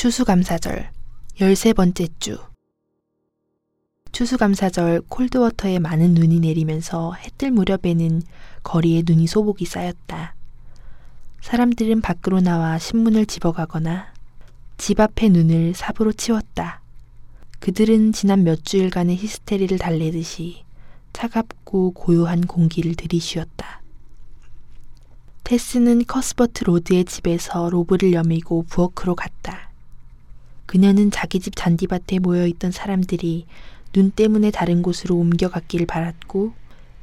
추수감사절 13번째 주 추수감사절 콜드워터에 많은 눈이 내리면서 해 뜰 무렵에는 거리에 눈이 소복이 쌓였다. 사람들은 밖으로 나와 신문을 집어가거나 집 앞의 눈을 삽으로 치웠다. 그들은 지난 몇 주일간의 히스테리를 달래듯이 차갑고 고요한 공기를 들이쉬었다. 테스는 커스버트 로드의 집에서 로브를 여미고 부엌으로 갔다. 그녀는 자기 집 잔디밭에 모여있던 사람들이 눈 때문에 다른 곳으로 옮겨갔기를 바랐고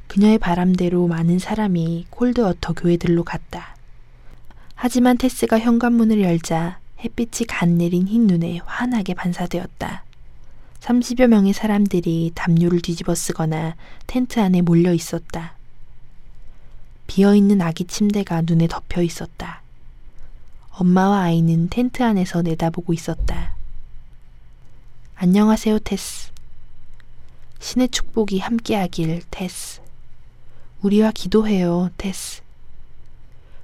그녀의 바람대로 많은 사람이 콜드워터 교회들로 갔다. 하지만 테스가 현관문을 열자 햇빛이 간 내린 흰 눈에 환하게 반사되었다. 30여 명의 사람들이 담요를 뒤집어 쓰거나 텐트 안에 몰려 있었다. 비어있는 아기 침대가 눈에 덮여 있었다. 엄마와 아이는 텐트 안에서 내다보고 있었다. 안녕하세요, 테스. 신의 축복이 함께하길, 테스. 우리와 기도해요, 테스.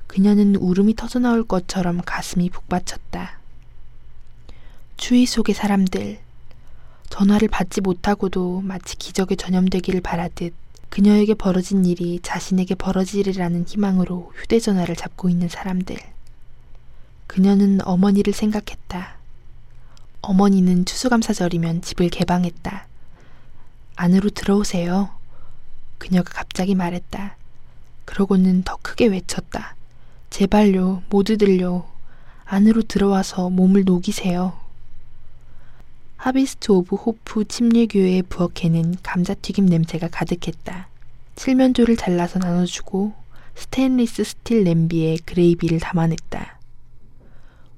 그녀는 울음이 터져나올 것처럼 가슴이 북받쳤다. 추위 속의 사람들, 전화를 받지 못하고도 마치 기적에 전염되기를 바라듯 그녀에게 벌어진 일이 자신에게 벌어지리라는 희망으로 휴대전화를 잡고 있는 사람들. 그녀는 어머니를 생각했다. 어머니는 추수감사절이면 집을 개방했다. 안으로 들어오세요. 그녀가 갑자기 말했다. 그러고는 더 크게 외쳤다. 제발요, 모두들요. 안으로 들어와서 몸을 녹이세요. 하비스트 오브 호프 침례교회의 부엌에는 감자튀김 냄새가 가득했다. 칠면조를 잘라서 나눠주고 스테인리스 스틸 냄비에 그레이비를 담아냈다.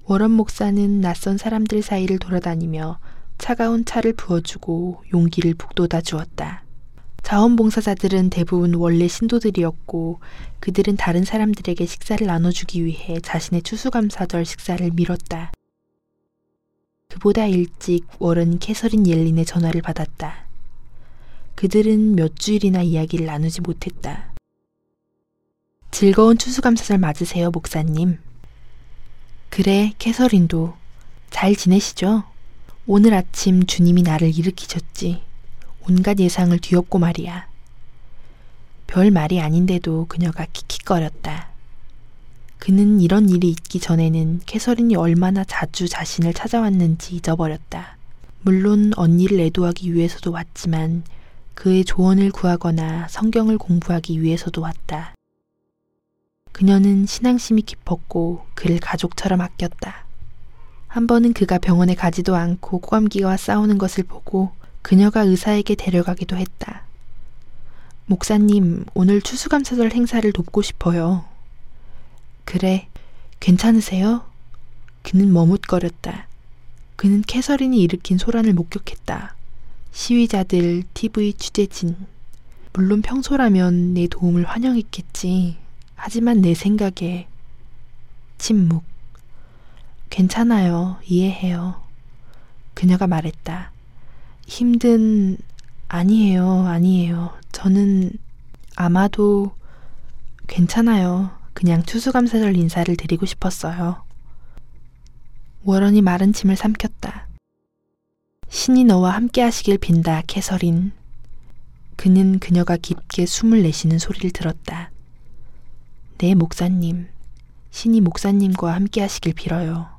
워런 목사는 낯선 사람들 사이를 돌아다니며 차가운 차를 부어주고 용기를 북돋아 주었다. 자원봉사자들은 대부분 원래 신도들이었고 그들은 다른 사람들에게 식사를 나눠주기 위해 자신의 추수감사절 식사를 미뤘다. 그보다 일찍 워런이 캐서린 옐린의 전화를 받았다. 그들은 몇 주일이나 이야기를 나누지 못했다. 즐거운 추수감사절 맞으세요, 목사님. 그래, 캐서린도. 잘 지내시죠? 오늘 아침 주님이 나를 일으키셨지. 온갖 예상을 뒤엎고 말이야. 별 말이 아닌데도 그녀가 킥킥거렸다. 그는 이런 일이 있기 전에는 캐서린이 얼마나 자주 자신을 찾아왔는지 잊어버렸다. 물론 언니를 애도하기 위해서도 왔지만 그의 조언을 구하거나 성경을 공부하기 위해서도 왔다. 그녀는 신앙심이 깊었고 그를 가족처럼 아꼈다. 한 번은 그가 병원에 가지도 않고 코감기와 싸우는 것을 보고 그녀가 의사에게 데려가기도 했다. 목사님, 오늘 추수감사절 행사를 돕고 싶어요. 그래, 괜찮으세요? 그는 머뭇거렸다. 그는 캐서린이 일으킨 소란을 목격했다. 시위자들, TV 취재진. 물론 평소라면 내 도움을 환영했겠지. 하지만 내 생각에 침묵. 괜찮아요. 이해해요. 그녀가 말했다. 힘든, 아니에요, 아니에요. 저는 아마도 괜찮아요. 그냥 추수감사절 인사를 드리고 싶었어요. 워런이 마른 침을 삼켰다. 신이 너와 함께 하시길 빈다, 캐서린. 그는 그녀가 깊게 숨을 내쉬는 소리를 들었다. 네, 목사님. 신이 목사님과 함께 하시길 빌어요.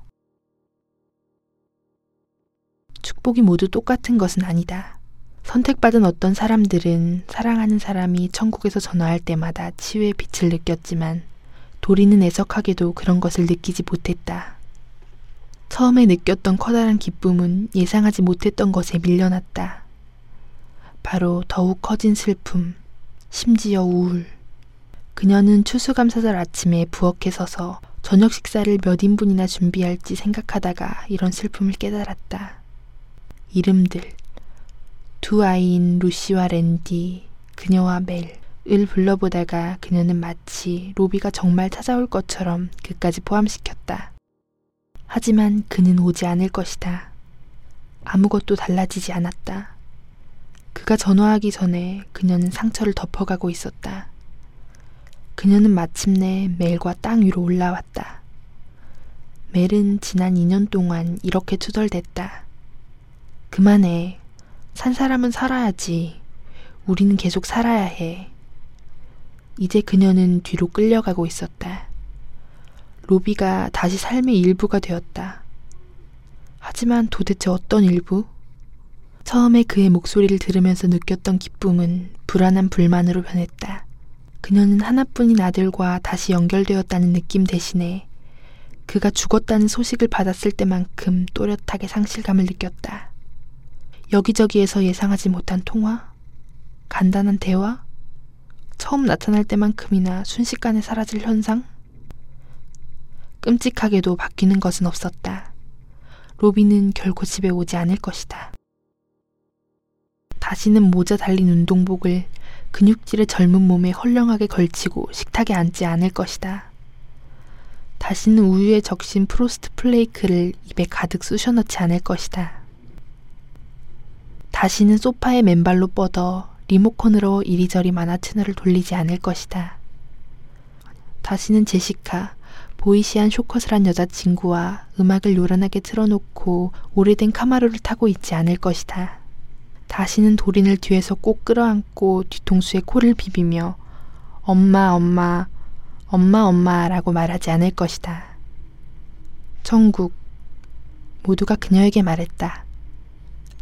축복이 모두 똑같은 것은 아니다. 선택받은 어떤 사람들은 사랑하는 사람이 천국에서 전화할 때마다 치유의 빛을 느꼈지만 도리는 애석하게도 그런 것을 느끼지 못했다. 처음에 느꼈던 커다란 기쁨은 예상하지 못했던 것에 밀려났다. 바로 더욱 커진 슬픔, 심지어 우울. 그녀는 추수감사절 아침에 부엌에 서서 저녁 식사를 몇 인분이나 준비할지 생각하다가 이런 슬픔을 깨달았다. 이름들. 두 아이인 루시와 랜디, 그녀와 멜을 불러보다가 그녀는 마치 로비가 정말 찾아올 것처럼 그까지 포함시켰다. 하지만 그는 오지 않을 것이다. 아무것도 달라지지 않았다. 그가 전화하기 전에 그녀는 상처를 덮어가고 있었다. 그녀는 마침내 멜과 땅 위로 올라왔다. 멜은 지난 2년 동안 이렇게 투덜댔다. 그만해. 산 사람은 살아야지. 우리는 계속 살아야 해. 이제 그녀는 뒤로 끌려가고 있었다. 로비가 다시 삶의 일부가 되었다. 하지만 도대체 어떤 일부? 처음에 그의 목소리를 들으면서 느꼈던 기쁨은 불안한 불만으로 변했다. 그녀는 하나뿐인 아들과 다시 연결되었다는 느낌 대신에 그가 죽었다는 소식을 받았을 때만큼 또렷하게 상실감을 느꼈다. 여기저기에서 예상하지 못한 통화? 간단한 대화? 처음 나타날 때만큼이나 순식간에 사라질 현상? 끔찍하게도 바뀌는 것은 없었다. 로비는 결코 집에 오지 않을 것이다. 다시는 모자 달린 운동복을 근육질의 젊은 몸에 헐렁하게 걸치고 식탁에 앉지 않을 것이다. 다시는 우유에 적신 프로스트 플레이크를 입에 가득 쑤셔 넣지 않을 것이다. 다시는 소파에 맨발로 뻗어 리모컨으로 이리저리 마나트너를 돌리지 않을 것이다. 다시는 제시카, 보이시한 쇼컷을 한 여자친구와 음악을 요란하게 틀어놓고 오래된 카마로를 타고 있지 않을 것이다. 다시는 도린을 뒤에서 꼭 끌어안고 뒤통수에 코를 비비며 엄마, 엄마, 엄마, 엄마라고 말하지 않을 것이다. 천국. 모두가 그녀에게 말했다.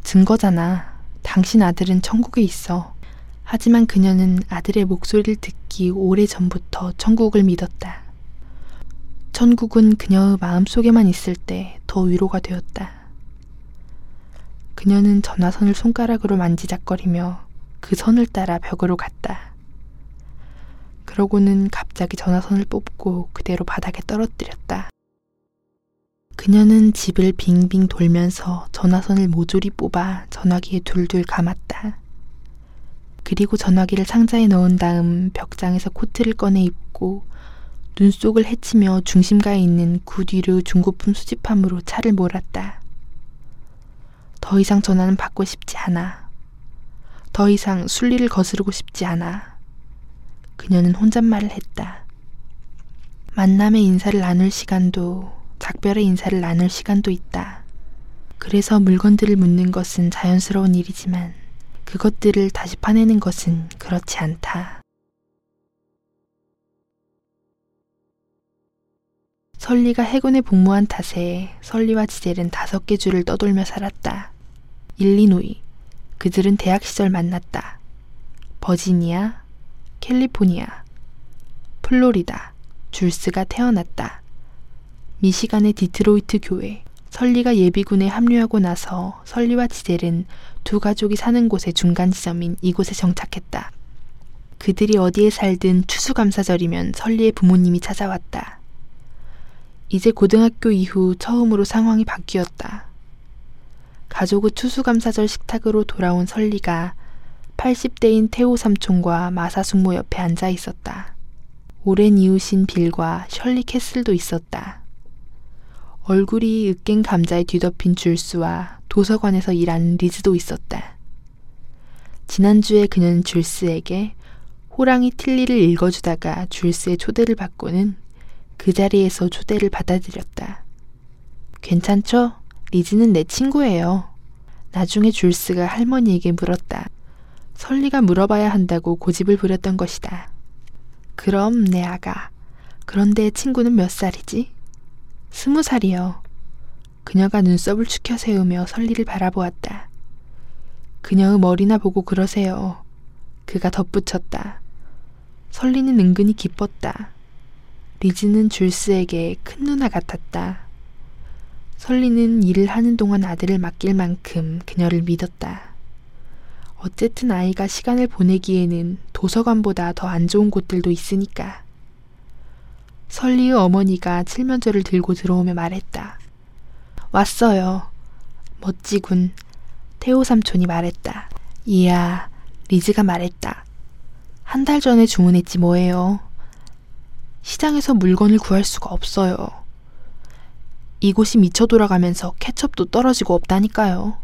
증거잖아. 당신 아들은 천국에 있어. 하지만 그녀는 아들의 목소리를 듣기 오래 전부터 천국을 믿었다. 천국은 그녀의 마음속에만 있을 때 더 위로가 되었다. 그녀는 전화선을 손가락으로 만지작거리며 그 선을 따라 벽으로 갔다. 그러고는 갑자기 전화선을 뽑고 그대로 바닥에 떨어뜨렸다. 그녀는 집을 빙빙 돌면서 전화선을 모조리 뽑아 전화기에 둘둘 감았다. 그리고 전화기를 상자에 넣은 다음 벽장에서 코트를 꺼내 입고 눈 속을 헤치며 중심가에 있는 구 뒤로 중고품 수집함으로 차를 몰았다. 더 이상 전화는 받고 싶지 않아. 더 이상 순리를 거스르고 싶지 않아. 그녀는 혼잣말을 했다. 만남의 인사를 나눌 시간도 작별의 인사를 나눌 시간도 있다. 그래서 물건들을 묻는 것은 자연스러운 일이지만 그것들을 다시 파내는 것은 그렇지 않다. 설리가 해군에 복무한 탓에 설리와 지젤은 다섯 개 주를 떠돌며 살았다. 일리노이. 그들은 대학 시절 만났다. 버지니아, 캘리포니아, 플로리다, 줄스가 태어났다. 미시간의 디트로이트 교회. 설리가 예비군에 합류하고 나서 설리와 지젤은 두 가족이 사는 곳의 중간 지점인 이곳에 정착했다. 그들이 어디에 살든 추수감사절이면 설리의 부모님이 찾아왔다. 이제 고등학교 이후 처음으로 상황이 바뀌었다. 가족의 추수감사절 식탁으로 돌아온 설리가 80대인 태호 삼촌과 마사 숙모 옆에 앉아 있었다. 오랜 이웃인 빌과 셜리 캐슬도 있었다. 얼굴이 으깬 감자에 뒤덮인 줄스와 도서관에서 일하는 리즈도 있었다. 지난주에 그는 줄스에게 호랑이 틸리를 읽어주다가 줄스의 초대를 받고는 그 자리에서 초대를 받아들였다. 괜찮죠? 리즈는 내 친구예요. 나중에 줄스가 할머니에게 물었다. 설리가 물어봐야 한다고 고집을 부렸던 것이다. 그럼 내 아가. 그런데 친구는 몇 살이지? 스무 살이요. 그녀가 눈썹을 축혀 세우며 설리를 바라보았다. 그녀의 머리나 보고 그러세요. 그가 덧붙였다. 설리는 은근히 기뻤다. 리즈는 줄스에게 큰 누나 같았다. 설리는 일을 하는 동안 아들을 맡길 만큼 그녀를 믿었다. 어쨌든 아이가 시간을 보내기에는 도서관보다 더 안 좋은 곳들도 있으니까. 설리의 어머니가 칠면조를 들고 들어오며 말했다. 왔어요. 멋지군. 태호 삼촌이 말했다. 이야, 리즈가 말했다. 한 달 전에 주문했지 뭐예요. 시장에서 물건을 구할 수가 없어요. 이곳이 미쳐 돌아가면서 케첩도 떨어지고 없다니까요.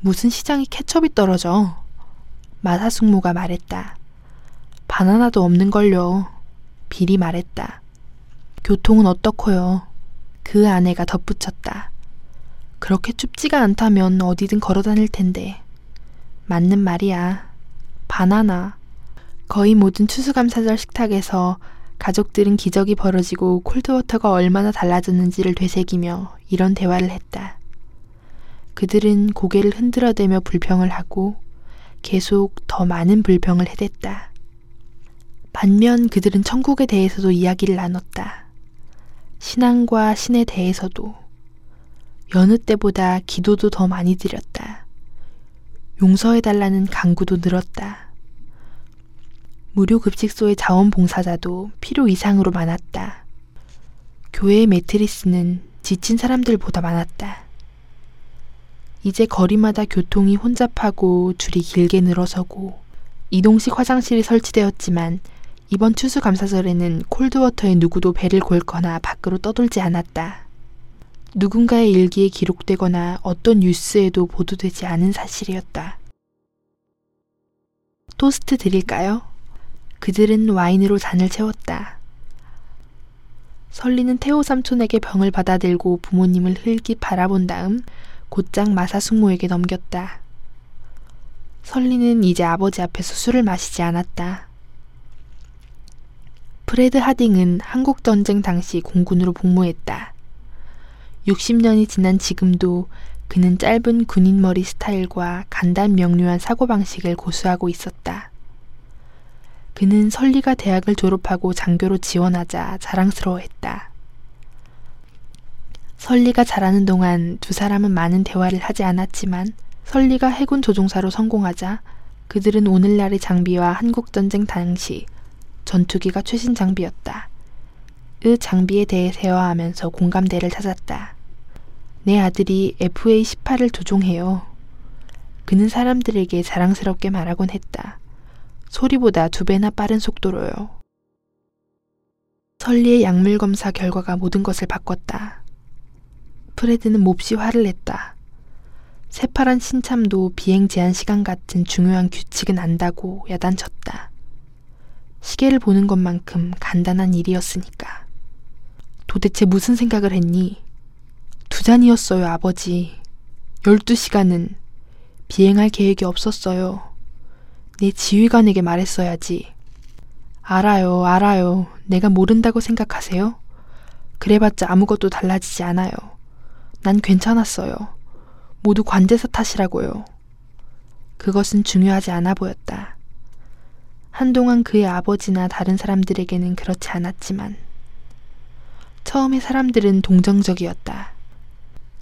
무슨 시장에 케첩이 떨어져? 마사숙모가 말했다. 바나나도 없는걸요. 빌이 말했다. 교통은 어떻고요? 그 아내가 덧붙였다. 그렇게 춥지가 않다면 어디든 걸어 다닐 텐데. 맞는 말이야. 바나나. 거의 모든 추수감사절 식탁에서 가족들은 기적이 벌어지고 콜드워터가 얼마나 달라졌는지를 되새기며 이런 대화를 했다. 그들은 고개를 흔들어대며 불평을 하고 계속 더 많은 불평을 해댔다. 반면 그들은 천국에 대해서도 이야기를 나눴다. 신앙과 신에 대해서도 여느 때보다 기도도 더 많이 드렸다. 용서해달라는 강구도 늘었다. 무료 급식소의 자원봉사자도 필요 이상으로 많았다. 교회의 매트리스는 지친 사람들보다 많았다. 이제 거리마다 교통이 혼잡하고 줄이 길게 늘어서고 이동식 화장실이 설치되었지만 이번 추수감사절에는 콜드워터에 누구도 배를 골거나 밖으로 떠돌지 않았다. 누군가의 일기에 기록되거나 어떤 뉴스에도 보도되지 않은 사실이었다. 토스트 드릴까요? 그들은 와인으로 잔을 채웠다. 설리는 태호 삼촌에게 병을 받아들고 부모님을 흘기 바라본 다음 곧장 마사숙모에게 넘겼다. 설리는 이제 아버지 앞에서 술을 마시지 않았다. 프레드 하딩은 한국전쟁 당시 공군으로 복무했다. 60년이 지난 지금도 그는 짧은 군인 머리 스타일과 간단 명료한 사고방식을 고수하고 있었다. 그는 설리가 대학을 졸업하고 장교로 지원하자 자랑스러워했다. 설리가 자라는 동안 두 사람은 많은 대화를 하지 않았지만 설리가 해군 조종사로 성공하자 그들은 오늘날의 장비와 한국전쟁 당시 전투기가 최신 장비였다. 그 장비에 대해 대화하면서 공감대를 찾았다. 내 아들이 FA-18을 조종해요. 그는 사람들에게 자랑스럽게 말하곤 했다. 소리보다 두 배나 빠른 속도로요. 설리의 약물 검사 결과가 모든 것을 바꿨다. 프레드는 몹시 화를 냈다. 새파란 신참도 비행 제한 시간 같은 중요한 규칙은 안다고 야단쳤다. 시계를 보는 것만큼 간단한 일이었으니까. 도대체 무슨 생각을 했니? 두 잔이었어요, 아버지. 열두 시간은 비행할 계획이 없었어요. 내 지휘관에게 말했어야지. 알아요, 알아요. 내가 모른다고 생각하세요? 그래봤자 아무것도 달라지지 않아요. 난 괜찮았어요. 모두 관제사 탓이라고요. 그것은 중요하지 않아 보였다. 한동안 그의 아버지나 다른 사람들에게는 그렇지 않았지만, 처음에 사람들은 동정적이었다.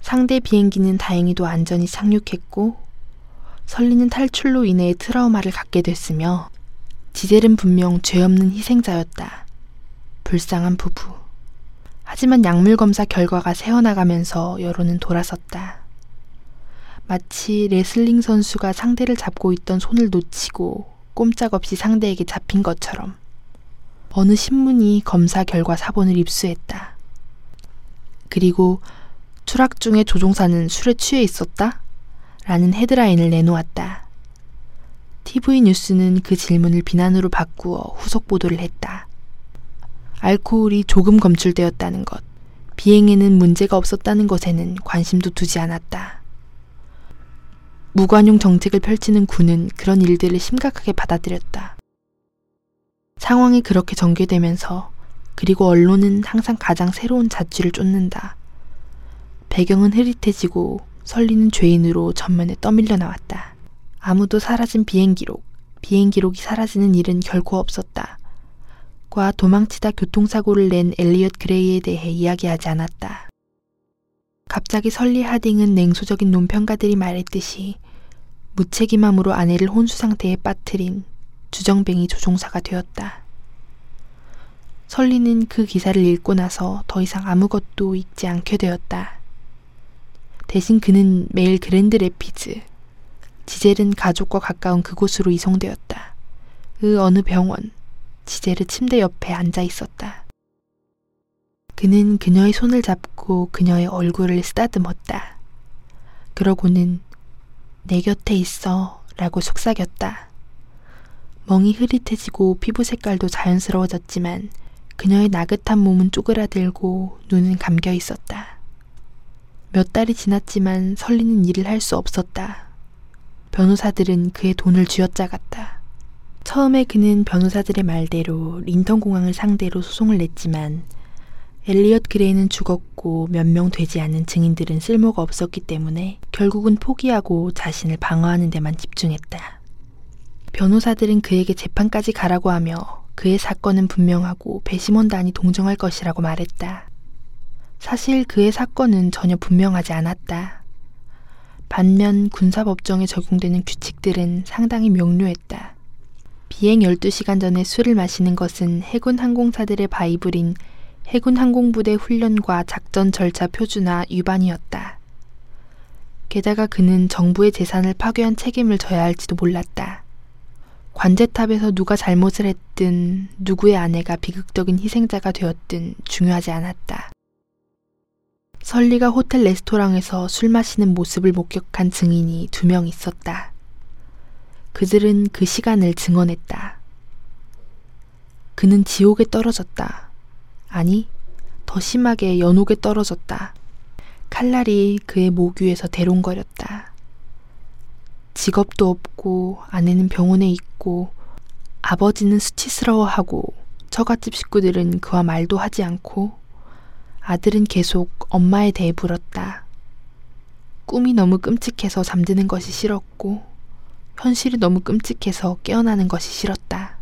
상대 비행기는 다행히도 안전히 착륙했고, 설리는 탈출로 인해 트라우마를 갖게 됐으며 지젤은 분명 죄 없는 희생자였다. 불쌍한 부부. 하지만 약물 검사 결과가 새어나가면서 여론은 돌아섰다. 마치 레슬링 선수가 상대를 잡고 있던 손을 놓치고 꼼짝없이 상대에게 잡힌 것처럼 어느 신문이 검사 결과 사본을 입수했다. 그리고 추락 중에 조종사는 술에 취해 있었다? 라는 헤드라인을 내놓았다. TV 뉴스는 그 질문을 비난으로 바꾸어 후속 보도를 했다. 알코올이 조금 검출되었다는 것, 비행에는 문제가 없었다는 것에는 관심도 두지 않았다. 무관용 정책을 펼치는 군은 그런 일들을 심각하게 받아들였다. 상황이 그렇게 전개되면서 그리고 언론은 항상 가장 새로운 자취를 쫓는다. 배경은 흐릿해지고 설리는 죄인으로 전면에 떠밀려 나왔다. 아무도 사라진 비행 기록, 비행 기록이 사라지는 일은 결코 없었다. 과 도망치다 교통사고를 낸 엘리엇 그레이에 대해 이야기하지 않았다. 갑자기 설리 하딩은 냉소적인 논평가들이 말했듯이 무책임함으로 아내를 혼수 상태에 빠뜨린 주정뱅이 조종사가 되었다. 설리는 그 기사를 읽고 나서 더 이상 아무것도 읽지 않게 되었다. 대신 그는 매일 그랜드 레피즈, 지젤은 가족과 가까운 그곳으로 이송되었다. 그 어느 병원, 지젤의 침대 옆에 앉아 있었다. 그는 그녀의 손을 잡고 그녀의 얼굴을 쓰다듬었다. 그러고는 내 곁에 있어 라고 속삭였다. 멍이 흐릿해지고 피부 색깔도 자연스러워졌지만 그녀의 나긋한 몸은 쪼그라들고 눈은 감겨 있었다. 몇 달이 지났지만 설리는 일을 할 수 없었다. 변호사들은 그의 돈을 쥐어짜갔다. 처음에 그는 변호사들의 말대로 린턴 공항을 상대로 소송을 냈지만 엘리엇 그레이는 죽었고 몇 명 되지 않은 증인들은 쓸모가 없었기 때문에 결국은 포기하고 자신을 방어하는 데만 집중했다. 변호사들은 그에게 재판까지 가라고 하며 그의 사건은 분명하고 배심원단이 동정할 것이라고 말했다. 사실 그의 사건은 전혀 분명하지 않았다. 반면 군사법정에 적용되는 규칙들은 상당히 명료했다. 비행 12시간 전에 술을 마시는 것은 해군 항공사들의 바이블인 해군 항공부대 훈련과 작전 절차 표준화 위반이었다. 게다가 그는 정부의 재산을 파괴한 책임을 져야 할지도 몰랐다. 관제탑에서 누가 잘못을 했든 누구의 아내가 비극적인 희생자가 되었든 중요하지 않았다. 설리가 호텔 레스토랑에서 술 마시는 모습을 목격한 증인이 두 명 있었다. 그들은 그 시간을 증언했다. 그는 지옥에 떨어졌다. 아니, 더 심하게 연옥에 떨어졌다. 칼날이 그의 목 위에서 대롱거렸다. 직업도 없고 아내는 병원에 있고 아버지는 수치스러워하고 처갓집 식구들은 그와 말도 하지 않고 아들은 계속 엄마에 대해 물었다. 꿈이 너무 끔찍해서 잠드는 것이 싫었고 현실이 너무 끔찍해서 깨어나는 것이 싫었다.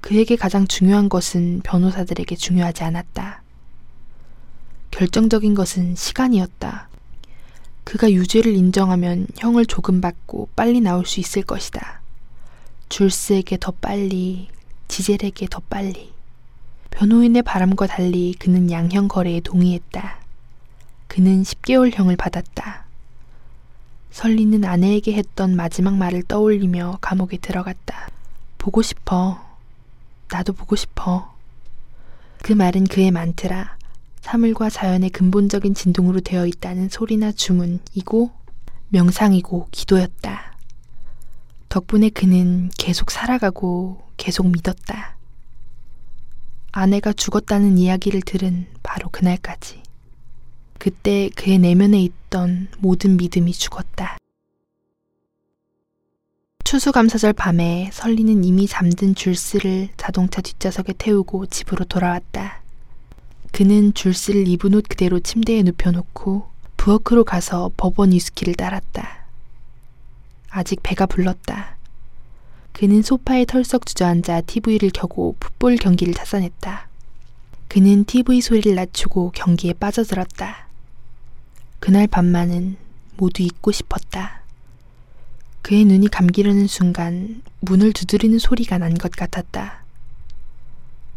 그에게 가장 중요한 것은 변호사들에게 중요하지 않았다. 결정적인 것은 시간이었다. 그가 유죄를 인정하면 형을 조금 받고 빨리 나올 수 있을 것이다. 줄스에게 더 빨리, 지젤에게 더 빨리. 변호인의 바람과 달리 그는 양형 거래에 동의했다. 그는 10개월형을 받았다. 설리는 아내에게 했던 마지막 말을 떠올리며 감옥에 들어갔다. 보고 싶어. 나도 보고 싶어. 그 말은 그의 만트라, 사물과 자연의 근본적인 진동으로 되어 있다는 소리나 주문이고 명상이고 기도였다. 덕분에 그는 계속 살아가고 계속 믿었다. 아내가 죽었다는 이야기를 들은 바로 그날까지. 그때 그의 내면에 있던 모든 믿음이 죽었다. 추수감사절 밤에 설리는 이미 잠든 줄스를 자동차 뒷좌석에 태우고 집으로 돌아왔다. 그는 줄스를 입은 옷 그대로 침대에 눕혀놓고 부엌으로 가서 버번 위스키를 따랐다. 아직 배가 불렀다. 그는 소파에 털썩 주저앉아 TV를 켜고 풋볼 경기를 찾아냈다. 그는 TV 소리를 낮추고 경기에 빠져들었다. 그날 밤만은 모두 잊고 싶었다. 그의 눈이 감기려는 순간 문을 두드리는 소리가 난 것 같았다.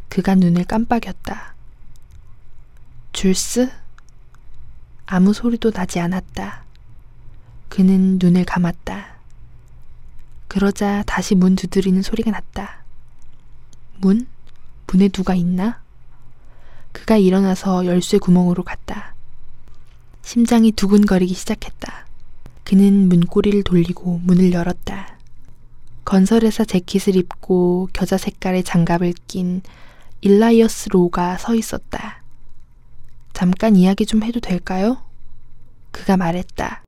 그가 눈을 깜빡였다. 줄스? 아무 소리도 나지 않았다. 그는 눈을 감았다. 그러자 다시 문 두드리는 소리가 났다. 문? 문에 누가 있나? 그가 일어나서 열쇠 구멍으로 갔다. 심장이 두근거리기 시작했다. 그는 문고리를 돌리고 문을 열었다. 건설회사 재킷을 입고 겨자 색깔의 장갑을 낀 일라이어스 로가 서 있었다. 잠깐 이야기 좀 해도 될까요? 그가 말했다.